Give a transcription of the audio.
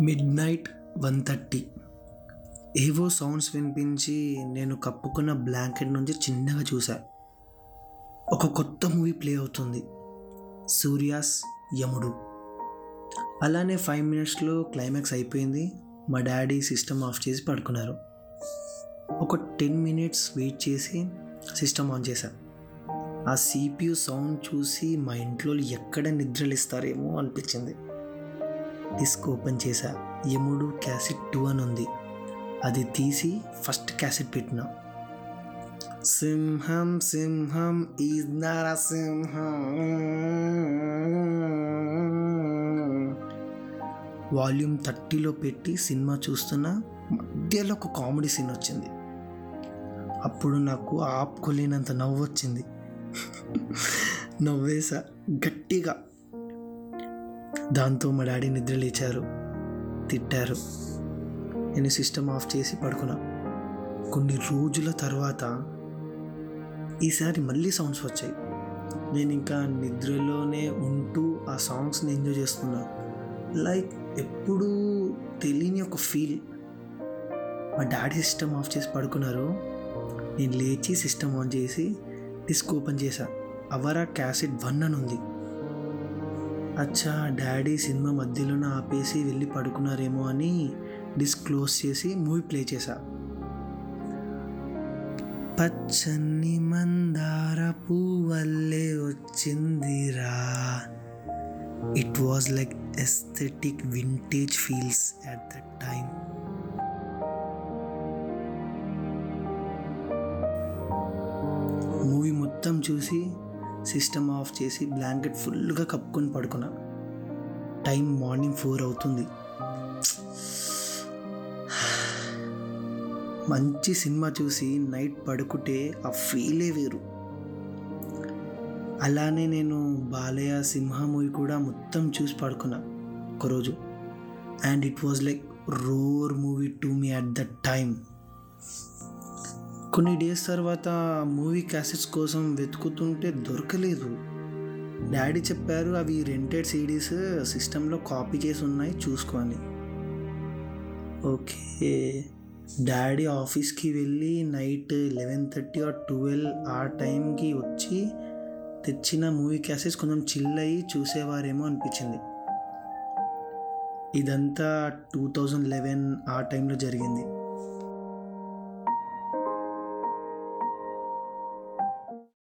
Mid night one thirty ఏవో sounds వినిపించి నేను కప్పుకున్న బ్లాంకెట్ నుంచి చిన్నగా చూసా. ఒక కొత్త మూవీ ప్లే అవుతుంది. సూర్యాస్ యముడు. అలానే ఫైవ్ మినిట్స్లో క్లైమాక్స్ అయిపోయింది. మా డాడీ సిస్టమ్ ఆఫ్ చేసి పడుకున్నారు. ఒక టెన్ మినిట్స్ వెయిట్ చేసి సిస్టమ్ ఆన్ చేశా. ఆ సిపియు సౌండ్ చూసి మా ఇంట్లో ఎక్కడ నిద్రలు ఇస్తారేమో అనిపించింది. డిస్క్ ఓపెన్ చేశా. యముడు క్యాసెట్ టూ అని ఉంది. అది తీసి ఫస్ట్ క్యాసెట్ పెట్టిన. సింహం సింహం ఈ నరసింహం వాల్యూమ్ థర్టీలో పెట్టి సినిమా చూస్తున్న మధ్యలో ఒక కామెడీ సీన్ వచ్చింది. అప్పుడు నాకు ఆపుకోలేనంత నవ్వు వచ్చింది నవ్వేసా గట్టిగా. దాంతో మా డాడీ నిద్ర లేచారు. తిట్టారు. నేను సిస్టమ్ ఆఫ్ చేసి పడుకున్నా. కొన్ని రోజుల తర్వాత ఈసారి మళ్ళీ సౌండ్స్ వచ్చాయి. నేను ఇంకా నిద్రలోనే ఉంటూ ఆ సాంగ్స్ని ఎంజాయ్ చేస్తున్నా. లైక్ ఎప్పుడూ తెలియని ఒక ఫీల్. మా డాడీ సిస్టమ్ ఆఫ్ చేసి పడుకున్నారు. నేను లేచి సిస్టమ్ ఆన్ చేసి డిస్క్ ఓపెన్ చేశా. అవరా క్యాసెట్ వన్ అని ఉంది. అచ్చా డాడీ సినిమా మధ్యలోనే ఆపేసి వెళ్ళి పడుకున్నారేమో అని డిస్క్ క్లోజ్ చేసి మూవీ ప్లే చేశా. పచ్చని మందార పువ్వల్లే వచ్చిందిరా. It was like aesthetic vintage feels at that time movie మొత్తం చూసి సిస్టమ్ ఆఫ్ చేసి బ్లాంకెట్ ఫుల్గా కప్పుకొని పడుకున్నా. టైం మార్నింగ్ ఫోర్ అవుతుంది. మంచి సినిమా చూసి నైట్ పడుకుంటే ఆ ఫీలే వేరు. అలానే నేను బాలయ్య సింహ మూవీ కూడా మొత్తం చూసి పడుకున్నా ఒకరోజు. And it was like roar movie to me at that time. కొన్ని డేస్ తర్వాత మూవీ క్యాసెట్స్ కోసం వెతుకుతుంటే దొరకలేదు. డాడీ చెప్పారు అవి రెంటెడ్ సిడీస్ సిస్టంలో కాపీ చేసి ఉన్నాయి చూసుకొని. ఓకే. డాడీ ఆఫీస్కి వెళ్ళి night eleven thirty or twelve ఆ టైంకి వచ్చి తెచ్చిన మూవీ క్యాసెట్స్ కొంచెం చిల్ అయ్యి చూసేవారేమో అనిపించింది. ఇదంతా టూ థౌజండ్ లెవెన్ ఆ టైంలో జరిగింది.